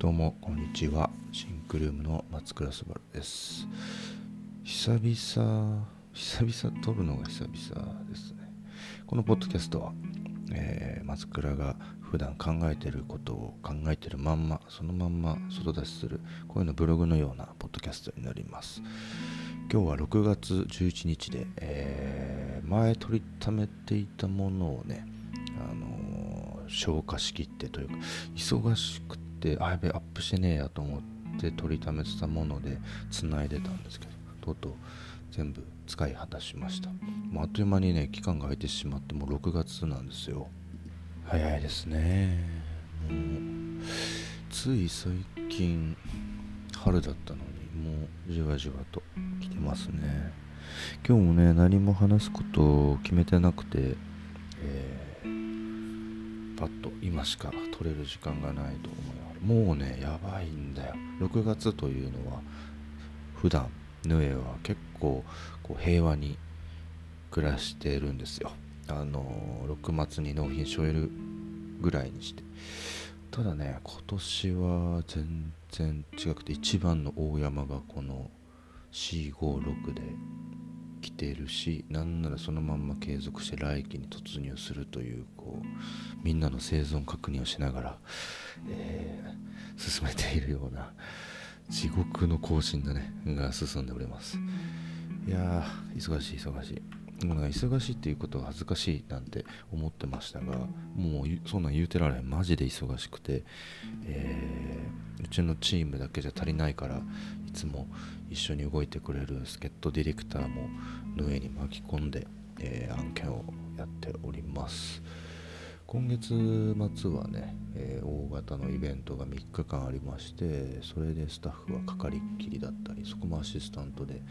どうもこんにちは。シンクルームの松倉すばるです。久々久々撮るのが久々ですね。このポッドキャストは、えー、松倉が普段考えてることを考えてるまんまそのまんま外出しするこういうのブログのようなポッドキャストになります。今日は6月11日で、えー、前取りためていたものをねあのー、消化しきってというか忙しくてあやべアップしてねえやと思って取りためてたもので繋いでたんですけどとうとう全部使い果たしました。もうあっという間にね期間が空いてしまってもう6月なんですよ。早いですね。もうつい最近春だったのにもうじわじわと来てますね。今日もね何も話すことを決めてなくて、えー、パッと今しか取れる時間がないと思いながらもうねやばいんだよ。6月というのは普段ヌエは結構こう平和に暮らしてるんですよ。あの6月に納品し終えるぐらいにして。ただね今年は全然違くて一番の大山がこの456で来てるしなんならそのまんま継続して来期に突入するというこうみんなの生存確認をしながら、えー、進めているような地獄の更新だねが進んでおります。いやー忙しい忙しい。もうなんか忙しいっていうことは恥ずかしいなんて思ってましたがもうそんなん言うてられへん。マジで忙しくて、えー、うちのチームだけじゃ足りないからいつも一緒に動いてくれる助っ人ディレクターもの上に巻き込んで、えー、案件をやっております。今月末はね、えー、大型のイベントが3日間ありましてそれでスタッフはかかりっきりだったりそこもアシスタントで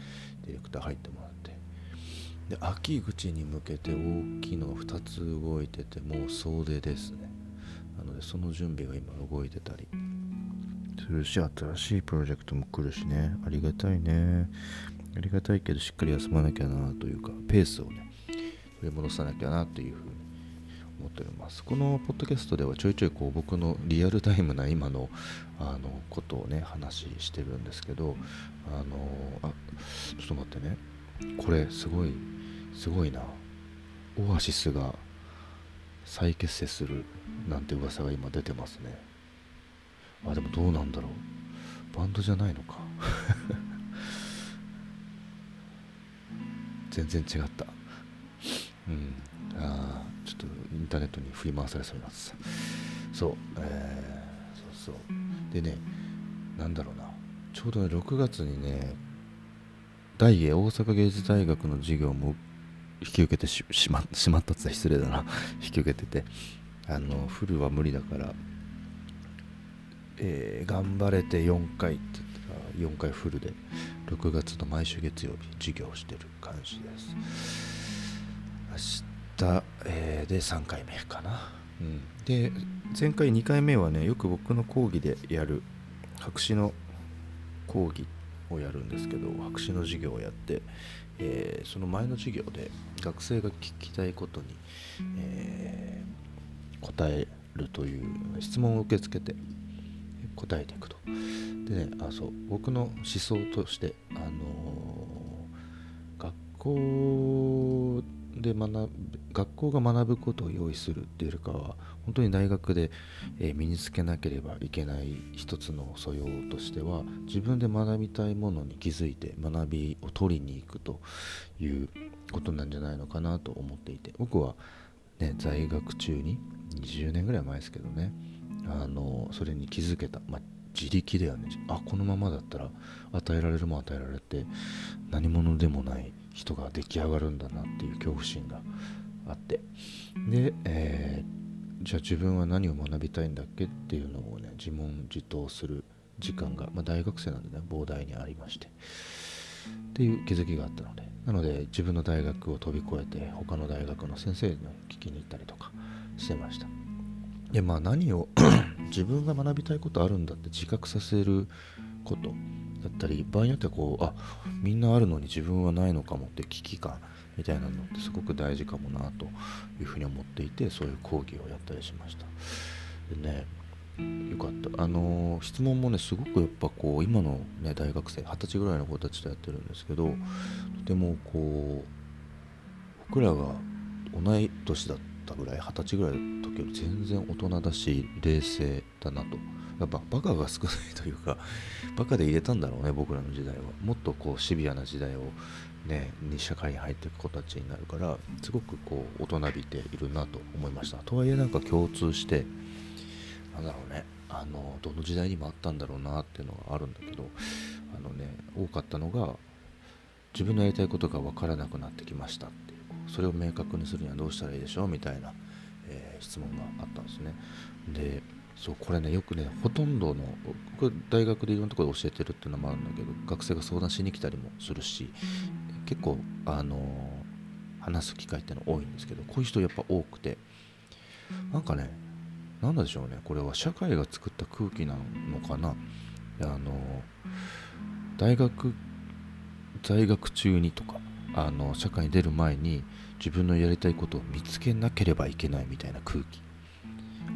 ディレクター入ってもらって。で秋口に向けて大きいのが2つ動いててもう総出ですね。なのでその準備が今動いてたりするし新しいプロジェクトも来るしね。ありがたいね。ありがたいけどしっかり休まなきゃなというかペースをね取り戻さなきゃなというふうに思っております。このポッドキャストではちょいちょいこう僕のリアルタイムな今のあのことをね話してるんですけどあのあちょっと待ってね。これすごいすごいな。オアシスが再結成するなんて噂が今出てますね。あでもどうなんだろう。バンドじゃないのか。全然違った。うん。あちょっとインターネットに振り回されそうなってたそう、えー、そうそう。でねなんだろうな。ちょうどね6月にね大英大阪芸術大学の授業も引き受けてしましまったって失礼だな。引き受けてて。あのフルは無理だから、えー、頑張れて4回って言ったら4回フルで6月の毎週月曜日授業してる感じです。た、えー、で3回目かな、うん、で前回2回目はねよく僕の講義でやる博士の講義をやるんですけど博士の授業をやって、えー、その前の授業で学生が聞きたいことに、えー、答えるという質問を受け付けて答えていくと。でねあそう僕の思想としてあのー、学校で学学校が学ぶことを用意するっていうよりかは本当に大学で、え身につけなければいけない一つの素養としては自分で学びたいものに気づいて学びを取りに行くということなんじゃないのかなと思っていて僕は、ね、在学中に20年ぐらい前ですけどねあのそれに気づけた、まあ、自力だよねあこのままだったら与えられるも与えられて何者でもない人が出来上がるんだなっていう恐怖心があって。で、えー、じゃあ自分は何を学びたいんだっけっていうのをね自問自答する時間が、まあ、大学生なんでね膨大にありまして。っていう気づきがあったので。なので自分の大学を飛び越えて他の大学の先生に聞きに行ったりとかしてました。でまあ何を 自分が学びたいことあるんだって自覚させること。だったり場合によってはこうあみんなあるのに自分はないのかもって危機感みたいなのってすごく大事かもなというふうに思っていてそういう講義をやったりしました。でねよかった。あのー質問もねすごくやっぱこう今のね大学生二十歳ぐらいの子たちとやってるんですけどとてもこう僕らが同い年だったぐらい二十歳ぐらいの時より全然大人だし冷静だなと。やっぱバカが少ないというか バカで入れたんだろうね僕らの時代は。もっとこうシビアな時代をねに社会に入っていく子たちになるからすごくこう大人びているなと思いました。とはいえなんか共通してなんだろうねあのどの時代にもあったんだろうなっていうのがあるんだけどあのね多かったのが自分のやりたいことが分からなくなってきましたっそれを明確にするにはどうしたらいいでしょうみたいな、えー質問があったんですね。でそうこれねよくねほとんどの僕大学でいろんなところで教えてるっていうのもあるんだけど学生が相談しに来たりもするし結構あのー話す機会っていうの多いんですけどこういう人やっぱ多くてなんかねなんでしょうねこれは社会が作った空気なのかな。あの大学在学中にとかあの社会に出る前に自分のやりたいことを見つけなければいけないみたいな空気。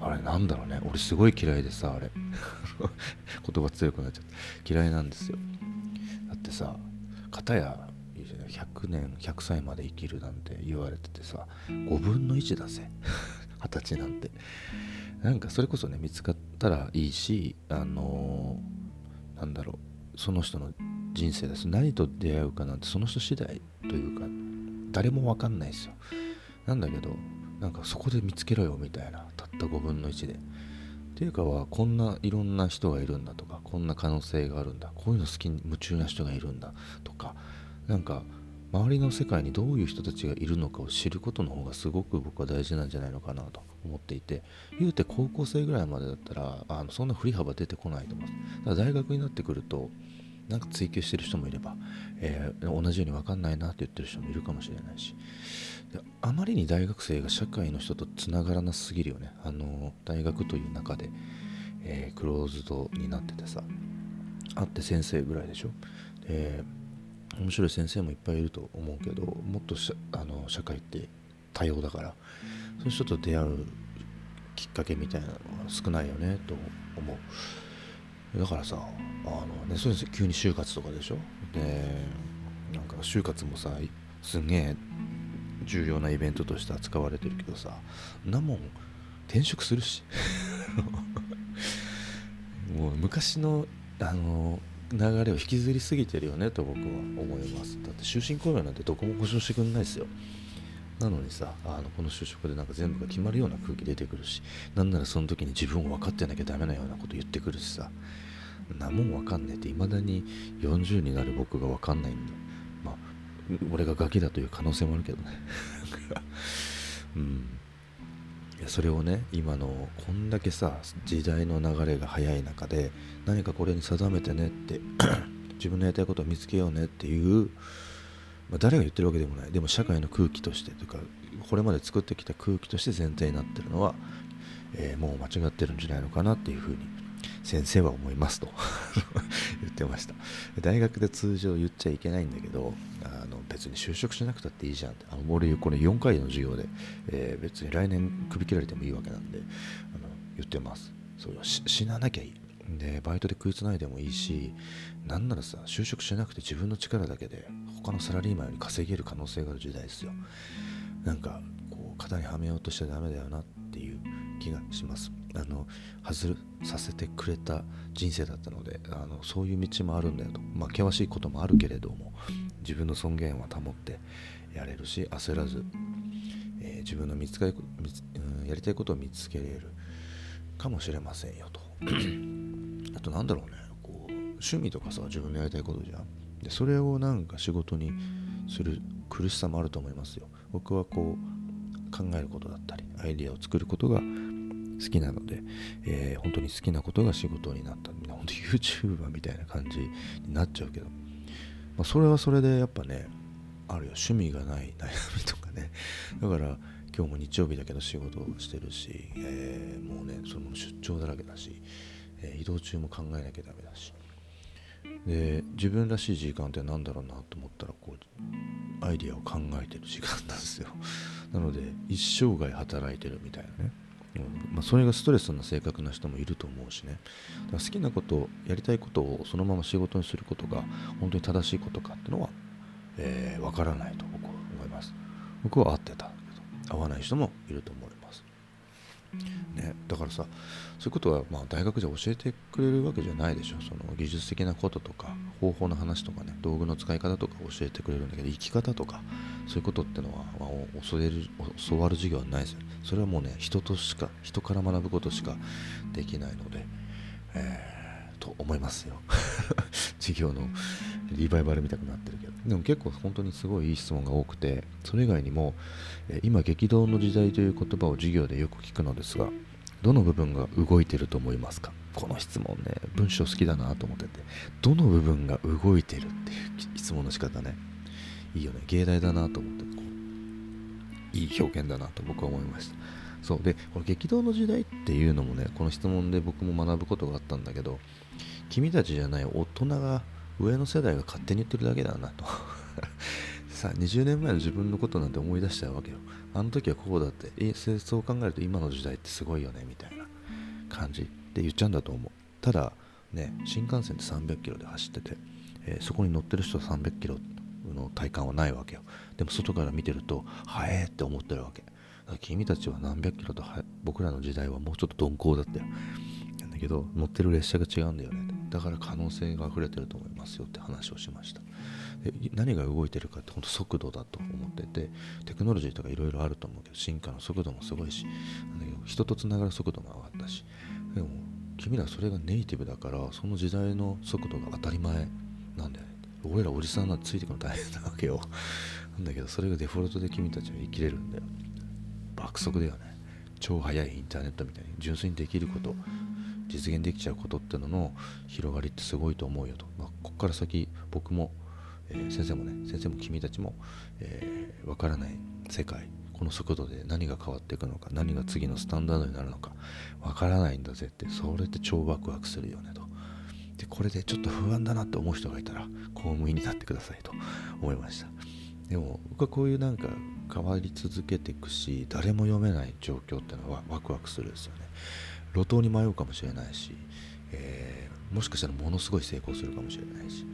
あれなんだろうね。俺すごい嫌いでさあれ。言葉強くなっちゃった。嫌いなんですよ。だってさ片や100年100歳まで生きるなんて言われててさ5分の1だぜ。二十歳なんて。なんかそれこそね見つかったらいいしあのーなんだろうその人の人生です。何と出会うかなんてその人次第というか誰もわかんないですよ。なんだけどなんかそこで見つけろよみたいなたった5分の1で。っていうかはこんないろんな人がいるんだとかこんな可能性があるんだ。こういうの好きに夢中な人がいるんだとかなんか周りの世界にどういう人たちがいるのかを知ることの方がすごく僕は大事なんじゃないのかなと思っていて。言うて高校生ぐらいまでだったらあのそんな振り幅出てこないと思います。だから大学になってくるとなんか追求してる人もいれば、えー同じように分かんないなって言ってる人もいるかもしれないし。であまりに大学生が社会の人とつながらなすぎるよね。あの大学という中で、えークローズドになっててさ。会って先生ぐらいでしょ。で面白い先生もいっぱいいると思うけどもっとあの社会って多様だからそういう人と出会うきっかけみたいなのが少ないよねと思う。だからさあのねそうです急に就活とかでしょ？でなんか就活もさすんげえ重要なイベントとして扱われてるけどさなもん転職するし。もう昔のあの流れを引きずりすぎてるよねと僕は思います。だって終身雇用なんてどこも保証してくんないですよ。なのにさあのこの就職でなんか全部が決まるような空気出てくるしなんならその時に自分を分かってなきゃダメなようなこと言ってくるしさなもん分かんねえっていまだに40になる僕が分かんないんだ。まあ俺がガキだという可能性もあるけどね。うん。それをね今のこんだけさ時代の流れが早い中で何かこれに定めてねって 自分のやりたいことを見つけようねっていう、まあ、誰が言ってるわけでもない。でも社会の空気としてというかこれまで作ってきた空気として前提になってるのは、えーもう間違ってるんじゃないのかなっていうふうに先生は思いますと。言ってました。大学で通常言っちゃいけないんだけどあの別に就職しなくたっていいじゃんって。あの俺これ4回の授業で、えー別に来年首切られてもいいわけなんであの言ってます。そうし死ななきゃいい。でバイトで食いつないでもいいしなんならさ就職しなくて自分の力だけで他のサラリーマンより稼げる可能性がある時代ですよ。なんかこう型にはめようとしちゃダメだよなっていう気がします。あの外させてくれた人生だったのであのそういう道もあるんだよと。まあ険しいこともあるけれども自分の尊厳は保ってやれるし焦らず、えー自分の見つかりうんやりたいことを見つけれるかもしれませんよと。となんだろうね。こう趣味とかさ自分のやりたいことじゃん。でそれをなんか仕事にする苦しさもあると思いますよ。僕はこう考えることだったりアイデアを作ることが好きなので、えー本当に好きなことが仕事になった。本当 YouTuber みたいな感じになっちゃうけど、まあ、それはそれでやっぱねあるよ。趣味がない悩みとかね。だから今日も日曜日だけど仕事をしてるし、えーもうねその出張だらけだし、え移動中も考えなきゃダメだし。で自分らしい時間って何だろうなと思ったらこうアイデアを考えてる時間なんですよ。なので一生涯働いてるみたいなね。うんまあ、それがストレスな性格な人もいると思うしね。だから好きなことやりたいことをそのまま仕事にすることが本当に正しいことかっていうのは、えー、分からないと僕は思います。僕は合ってた。けど合わない人もいると思いますね、だからさそういうことはまあ大学じゃ教えてくれるわけじゃないでしょ。その技術的なこととか方法の話とかね道具の使い方とか教えてくれるんだけど生き方とかそういうことってのは、まあ、教える教わる授業はないですよそれはもうね人としか人から学ぶことしかできないので、えー、と思いますよ 授業のリバイバル見たくなってるけど。でも結構本当にすごいいい質問が多くてそれ以外にも今激動の時代という言葉を授業でよく聞くのですがどの部分が動いてると思いますか？この質問ね文章好きだなと思ってて。どの部分が動いてるっていう質問の仕方ね。いいよね。芸大だなと思っていい表現だなと僕は思いました。そう。でこの激動の時代っていうのもねこの質問で僕も学ぶことがあったんだけど君たちじゃない大人が上の世代が勝手に言ってるだけだなと。さ20年前の自分のことなんて思い出しちゃうわけよ。あの時はこうだってえそう考えると今の時代ってすごいよねみたいな感じ。で言っちゃうんだと思う。ただね新幹線で300キロで走ってて、えー、そこに乗ってる人は300キロの体感はないわけよ。でも外から見てるとはえって思ってるわけ。君たちは何百キロと僕らの時代はもうちょっと鈍行だったよ。なんだけど乗ってる列車が違うんだよね。だから可能性が溢れてると思いますよって話をしました。で何が動いてるかって本当速度だと思っててテクノロジーとかいろいろあると思うけど進化の速度もすごいし人とつながる速度も上がったしでも君らそれがネイティブだからその時代の速度が当たり前なんだよね。俺らおじさんがついてくの大変なわけよ。なんだけどそれがデフォルトで君たちは生きれるんだよ。爆速だよね。超速いインターネットみたいに純粋にできること。実現できちゃうことってのの広がりってすごいと思うよと、まあ、ここから先僕も、えー、先生もね先生も君たちも、えー、からない世界この速度で何が変わっていくのか何が次のスタンダードになるのか分からないんだぜってそれって超ワクワクするよねと。でこれでちょっと不安だなって思う人がいたら公務員になってくださいと 思いました。でも僕はこういうなんか変わり続けていくし誰も読めない状況っていうのはワクワクするですよね。路頭に迷うかもしれないし、えー、もしかしたらものすごい成功するかもしれないし。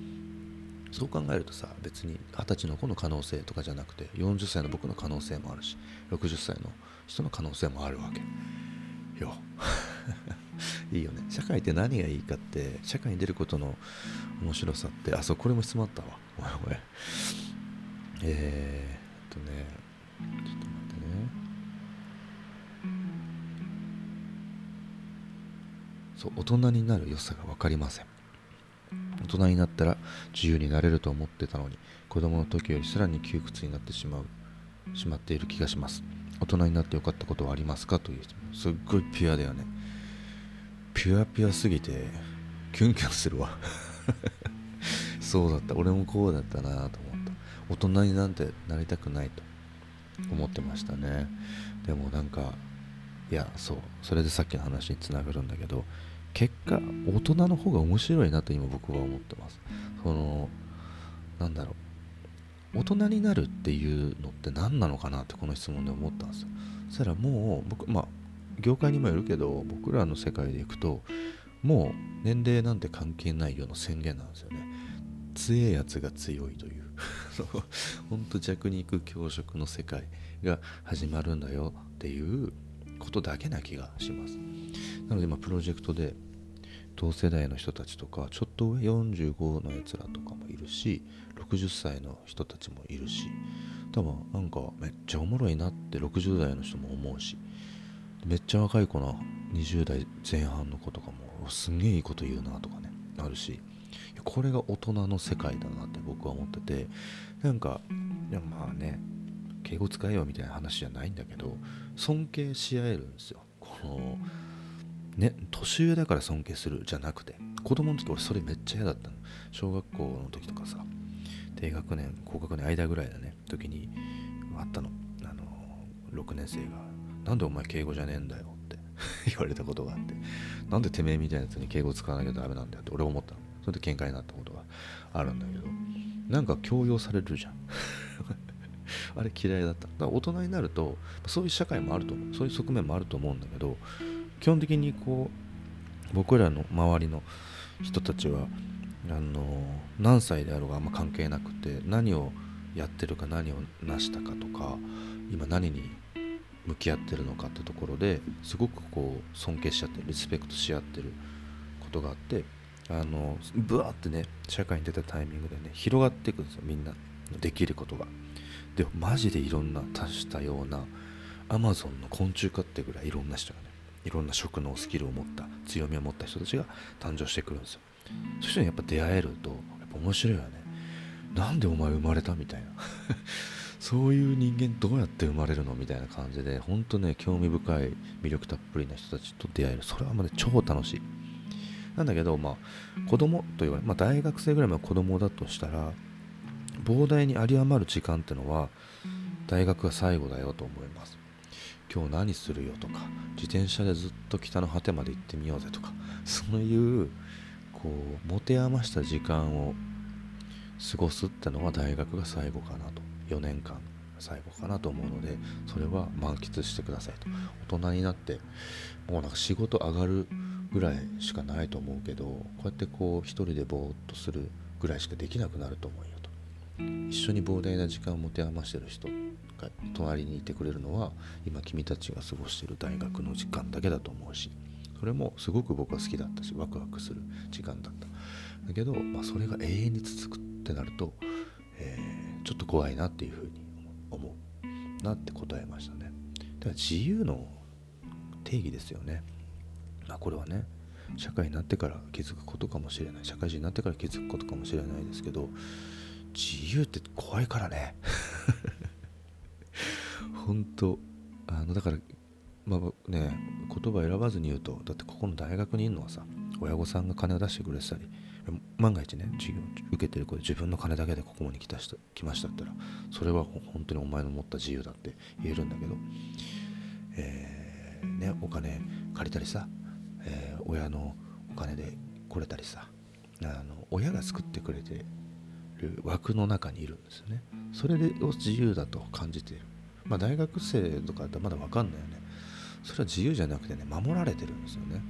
そう考えるとさ別に二十歳の子の可能性とかじゃなくて40歳の僕の可能性もあるし60歳の人の可能性もあるわけ。よ。いいよね。社会って何がいいかって社会に出ることの面白さってあそうこれも質問あったわ。ごめんごめん。えー、っとねちょっと待って。そう大人になる良さが分かりません。大人になったら自由になれると思ってたのに子供の時よりさらに窮屈になってしまうしまっている気がします。大人になってよかったことはありますかというすっごいピュアだよね。ピュアピュアすぎてキュンキュンするわ。そうだった。俺もこうだったなと思った。大人になんてなりたくないと思ってましたね。でもなんかいやそう。それでさっきの話につながるんだけど結果大人の方が面白いなと今僕は思ってます。そのなんだろう。大人になるっていうのって何なのかなってこの質問で思ったんですよ。そしたらもう僕まあ業界にもよるけど僕らの世界でいくともう年齢なんて関係ないような宣言なんですよね。強いやつが強いという。ほんと弱肉強食の世界が始まるんだよっていうことだけな気がします。なので、ま、プロジェクトで同世代の人たちとかちょっと上45のやつらとかもいるし60歳の人たちもいるし多分なんかめっちゃおもろいなって60代の人も思うしめっちゃ若い子の20代前半の子とかもすんげえいいこと言うなとかねあるしこれが大人の世界だなって僕は思っててなんかいやまあね敬語使えよみたいな話じゃないんだけど尊敬し合えるんですよ。このね年上だから尊敬するじゃなくて子供の時俺それめっちゃ嫌だったの。小学校の時とかさ低学年高学年間ぐらいだね。時にあったの。あの6年生が「なんでお前敬語じゃねえんだよ」って 言われたことがあって。なんでてめえみたいなやつに敬語使わなきゃダメなんだよって俺思ったの。それで喧嘩になったことがあるんだけどなんか強要されるじゃん。あれ嫌いだった。だから大人になるとそういう社会もあると思う。そういう側面もあると思うんだけど基本的にこう僕らの周りの人たちはあの何歳であろうがあんま関係なくて何をやってるか何を成したかとか今何に向き合ってるのかってところですごくこう尊敬し合ってリスペクトし合ってることがあってあのブワーってね社会に出たタイミングでね広がっていくんですよみんなできることが。でマジでいろんな多種多様なアマゾンの昆虫化ってぐらいいろんな人がねいろんな職能スキルを持った強みを持った人たちが誕生してくるんですよ。そういう人にやっぱ出会えるとやっぱ面白いよね。なんでお前生まれたみたいな。そういう人間どうやって生まれるのみたいな感じで本当ね興味深い魅力たっぷりな人たちと出会える。それはまだ超楽しい。なんだけどまあ子供と言われ、まあ、大学生ぐらいの子供だとしたら膨大に有り余る時間ってのは大学が最後だよと思います。今日何するよとか自転車でずっと北の果てまで行ってみようぜとかそういうこう持て余した時間を過ごすってのは大学が最後かなと4年間最後かなと思うのでそれは満喫してくださいと。大人になってもうなんか仕事上がるぐらいしかないと思うけどこうやってこう一人でぼーっとするぐらいしかできなくなると思うよと。一緒に膨大な時間を持て余してる人。隣にいてくれるのは今君たちが過ごしている大学の時間だけだと思うしそれもすごく僕は好きだったしワクワクする時間だった。だけど、まあ、それが永遠に続くってなると、えー、ちょっと怖いなっていうふうに思うなって答えましたね。だから自由の定義ですよね。まあこれはね社会になってから気づくことかもしれない。社会人になってから気づくことかもしれないですけど自由って怖いからね。本当あのだからまあね言葉選ばずに言うとだってここの大学にいるのはさ親御さんが金を出してくれてたり万が一ね授業受けてる子で自分の金だけでここに来た人来ましたったらそれは本当にお前の持った自由だって言えるんだけど、えー、ね、お金借りたりさ、えー、親のお金で来れたりさあの親が作ってくれてる枠の中にいるんですよね。それを自由だと感じている。まあ大学生とかだったらまだ分かんないよね。それは自由じゃなくてね守られてるんですよね。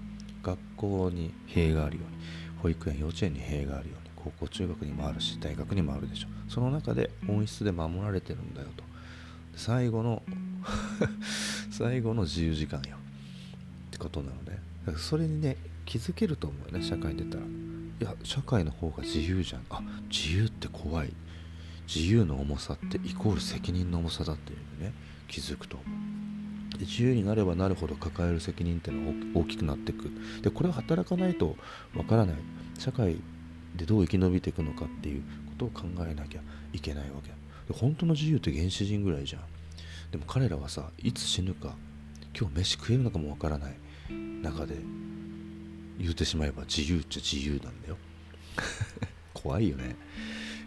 学校に塀があるように保育園幼稚園に塀があるように高校中学にもあるし大学にもあるでしょ。その中で温室で守られてるんだよと。最後の 最後の自由時間よ。ってことなのでそれにね気づけると思うよね社会に出たら。いや社会の方が自由じゃん。あ自由って怖い。自由の重さってイコール責任の重さだっていうね気づくと思う。自由になればなるほど抱える責任っていうのは大きくなっていく。でこれは働かないとわからない。社会でどう生き延びていくのかっていうことを考えなきゃいけないわけ。で本当の自由って原始人ぐらいじゃん。でも彼らはさいつ死ぬか今日飯食えるのかもわからない。中で言うてしまえば自由っちゃ自由なんだよ。怖いよね。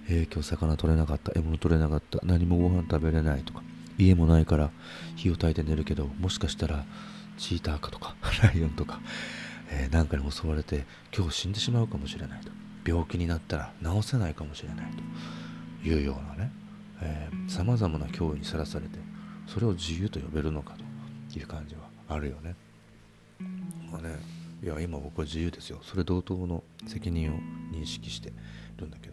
えー、今日魚取れなかった、獲物取れなかった、何もご飯食べれないとか、家もないから火を焚いて寝るけど、もしかしたらチーターかとか、ライオンとか、えー、なんかに襲われて今日死んでしまうかもしれないと。病気になったら治せないかもしれないというようなね、さまざまな脅威にさらされて、それを自由と呼べるのかという感じはあるよね。まあね、いや、今僕は自由ですよ。それ同等の責任を認識してるんだけど。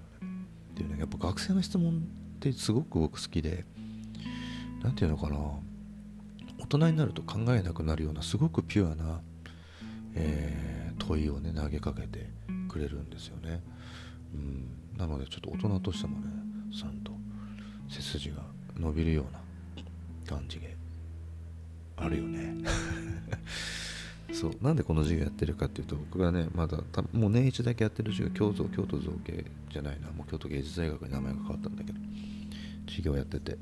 っていうねやっぱ学生の質問ってすごく僕好きで何て言うのかな大人になると考えなくなるようなすごくピュアな、えー、問いをね投げかけてくれるんですよね、うん、なのでちょっと大人としてもねちゃんと背筋が伸びるような感じであるよね。そうなんでこの授業やってるかっていうと僕がねまだもう年一だけやってる授業京都京都造形じゃないなもう京都芸術大学に名前が変わったんだけど授業やってて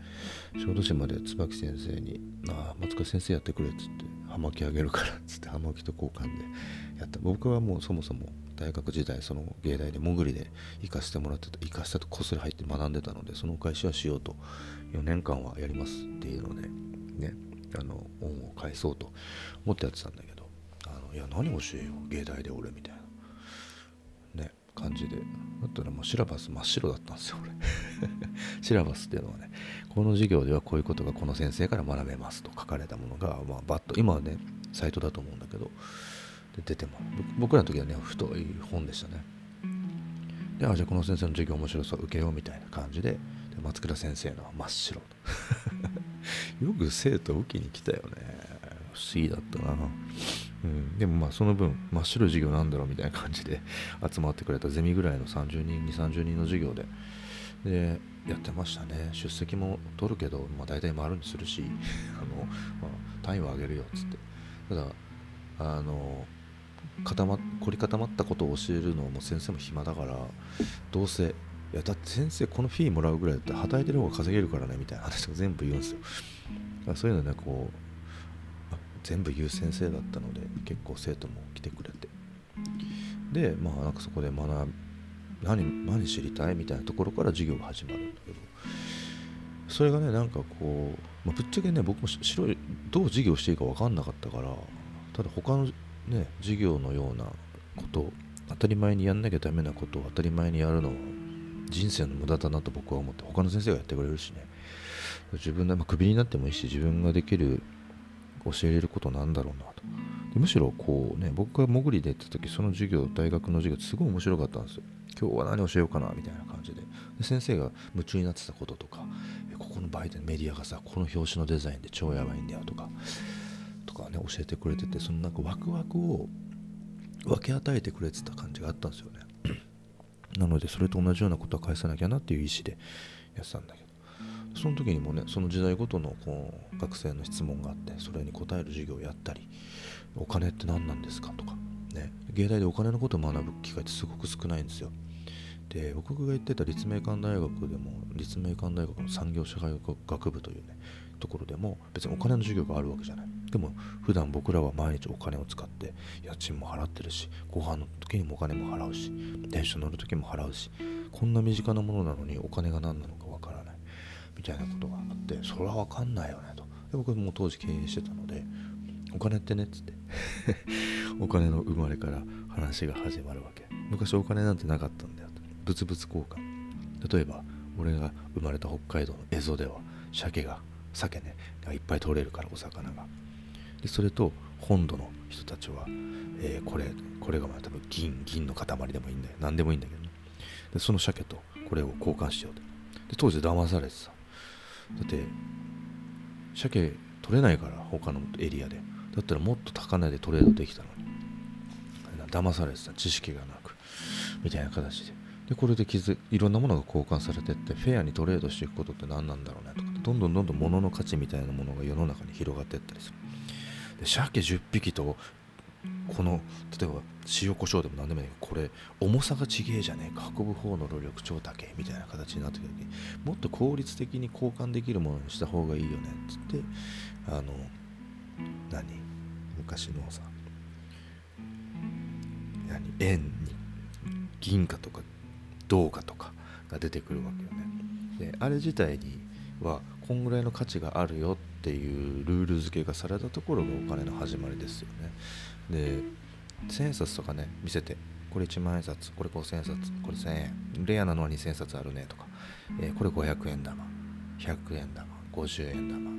小豆島で椿先生に「ああ松川先生やってくれ」っつって「葉巻あげるから」っつって葉巻と交換でやった。僕はもうそもそも大学時代その芸大で潜りで行かせてもらってた行かせたとこっそり入って学んでたのでそのお返しはしようと4年間はやりますっていうのでねあの恩を返そうと思ってやってたんだけどいや何教えよう芸大で俺みたいなね感じで。だったらもうシラバス真っ白だったんですよ俺。シラバスっていうのはねこの授業ではこういうことがこの先生から学べますと書かれたものが、まあ、バッと今はねサイトだと思うんだけどで出ても僕らの時はね太い本でしたね。であじゃあこの先生の授業面白そう受けようみたいな感じでで松倉先生のは真っ白。と よく生徒受けに来たよね。不思議だったな。うん、でもまあその分真っ白い授業なんだろうみたいな感じで 集まってくれたゼミぐらいの30人2 30人の授業ででやってましたね。出席も取るけど、まあ、大体回るにするしあの、まあ、単位は上げるよっつって。ただあの固ま凝り固まったことを教えるのも先生も暇だからどうせいやだって先生このフィーもらうぐらいだったら働いてる方が稼げるからねみたいな話を全部言うんですよ。そういうのねこう全部言う先生だったので結構生徒も来てくれて。でまあなんかそこで学何何知りたいみたいなところから授業が始まるんだけどそれがねなんかこう、まあ、ぶっちゃけね僕も白いどう授業していいか分かんなかったからただ他のね授業のようなこと当たり前にやんなきゃダメなことを当たり前にやるのは人生の無駄だなと僕は思って他の先生がやってくれるしね。自分で、まあ、クビになってもいいし自分ができる教えれることなんだろうなと。むしろこうね僕が潜りで行った時その授業大学の授業すごい面白かったんですよ。今日は何教えようかなみたいな感じで。で先生が夢中になってたこととかここの媒体メディアがさこの表紙のデザインで超やばいんだよとかとかね教えてくれててそのなんかワクワクを分け与えてくれてた感じがあったんですよね。なのでそれと同じようなことは返さなきゃなっていう意思でやってたんだけど。その時にもねその時代ごとのこう学生の質問があってそれに答える授業をやったりお金って何なんですかとかね芸大でお金のことを学ぶ機会ってすごく少ないんですよ。で僕が言ってた立命館大学でも立命館大学の産業社会学部というねところでも別にお金の授業があるわけじゃない。でも普段僕らは毎日お金を使って家賃も払ってるしご飯の時にもお金も払うし電車乗る時も払うしこんな身近なものなのにお金が何なのかみたいなことがあってそれは分かんないよねと。で僕も当時経営してたのでお金ってねっつって。お金の生まれから話が始まるわけ。昔お金なんてなかったんだよと。物々交換。例えば俺が生まれた北海道の蝦夷では鮭が鮭ねがいっぱい取れるからお魚が。でそれと本土の人たちは、えー、これこれがまあ多分銀銀の塊でもいいんだよ。何でもいいんだけどね。でその鮭とこれを交換しようと。で当時騙されてさだって鮭取れないから他のエリアで。だったらもっと高値でトレードできたのに。騙されてた。知識がなく。みたいな形で。でこれで気づいろんなものが交換されてってフェアにトレードしていくことって何なんだろうねとか。どんどんどんどん物の価値みたいなものが世の中に広がっていったりする。で鮭10匹とこの例えば塩コショウでも何でもいいこれ重さがちげえじゃねえか。運ぶ方の労力超高えみたいな形になってくる時にもっと効率的に交換できるものにした方がいいよねっつってあの何？昔のさ何？円に銀貨とか銅貨とかが出てくるわけよね。であれ自体にはこんぐらいの価値があるよっていうルール付けがされたところがお金の始まりですよね。で千円札とかね見せてこれ1万円札これ5000円札これ1000円。レアなのは2000円札あるねとか、えー、これ500円玉100円玉50円玉、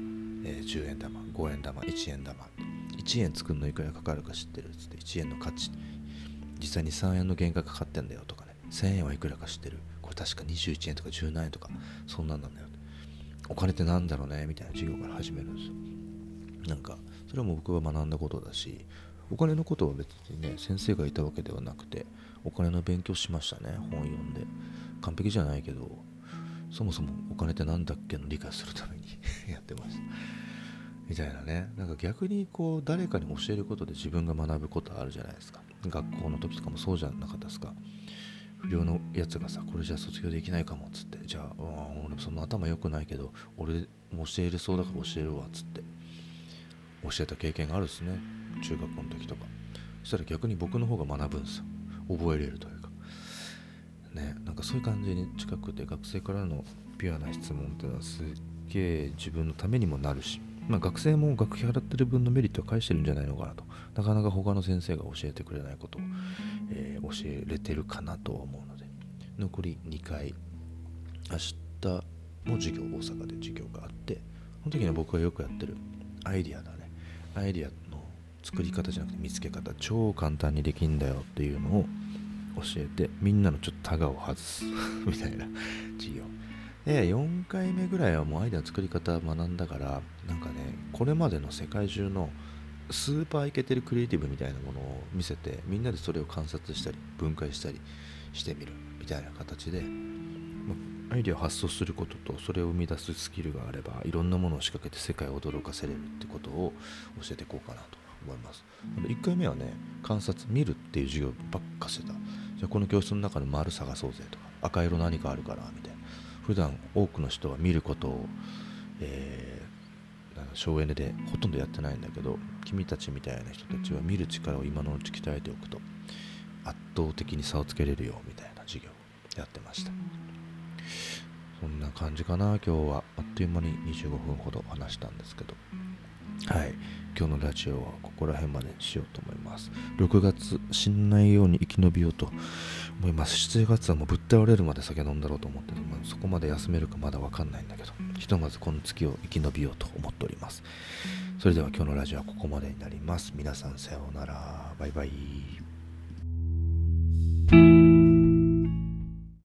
えー、10円玉5円玉1円玉。1円作るのいくらかかるか知ってるっつって1円の価値。実際に3円の原価かかってんだよとかね。1000円はいくらか知ってる。これ確か21円とか17円とかそんなんなんだよお金ってなんだろうねみたいな授業から始めるんですよ。なんかそれはもう僕は学んだことだしお金のことは別にね先生がいたわけではなくてお金の勉強しましたね本読んで。完璧じゃないけどそもそもお金って何だっけの理解するために やってました。みたいなね。なんか逆にこう誰かに教えることで自分が学ぶことあるじゃないですか。学校の時とかもそうじゃなかったですか。不良のやつがさこれじゃ卒業できないかもっつって。じゃあ俺その頭良くないけど俺も教えれそうだから教えるわっつって。教えた経験があるっすね。中学校の時とか。そしたら逆に僕の方が学ぶんですよ。覚えれるというか。ねなんかそういう感じに近くて学生からのピュアな質問っていうのはすっげえ自分のためにもなるし。まあ、学生も学費払ってる分のメリットは返してるんじゃないのかなと。なかなか他の先生が教えてくれないことを、えー、教えれてるかなと思うので。残り2回。明日も授業大阪で授業があってその時に僕がよくやってるアイディアだね。アイディア作り方じゃなくて見つけ方超簡単にできんだよっていうのを教えてみんなのちょっとタガを外す。みたいな。授業。で4回目ぐらいはもうアイデアの作り方学んだからなんかねこれまでの世界中のスーパーイケてるクリエイティブみたいなものを見せてみんなでそれを観察したり分解したりしてみる。みたいな形でアイデアを発想することとそれを生み出すスキルがあればいろんなものを仕掛けて世界を驚かせれるってことを教えていこうかなと。思います。1回目はね観察見るっていう授業ばっかしてた。じゃあこの教室の中の丸探そうぜとか赤色何かあるかなみたいな。普段多くの人は見ることを、えー、省エネでほとんどやってないんだけど君たちみたいな人たちは見る力を今のうち鍛えておくと圧倒的に差をつけれるよみたいな授業をやってました。そんな感じかな今日は。あっという間に25分ほど話したんですけど。はい。今日のラジオはここら辺までにしようと思います。6月死んないように生き延びようと思います。7月はもうぶっ倒れるまで酒飲んだろうと思ってる、まあ、そこまで休めるかまだわかんないんだけど。ひとまずこの月を生き延びようと思っております。それでは今日のラジオはここまでになります。皆さんさようなら。バイバイ。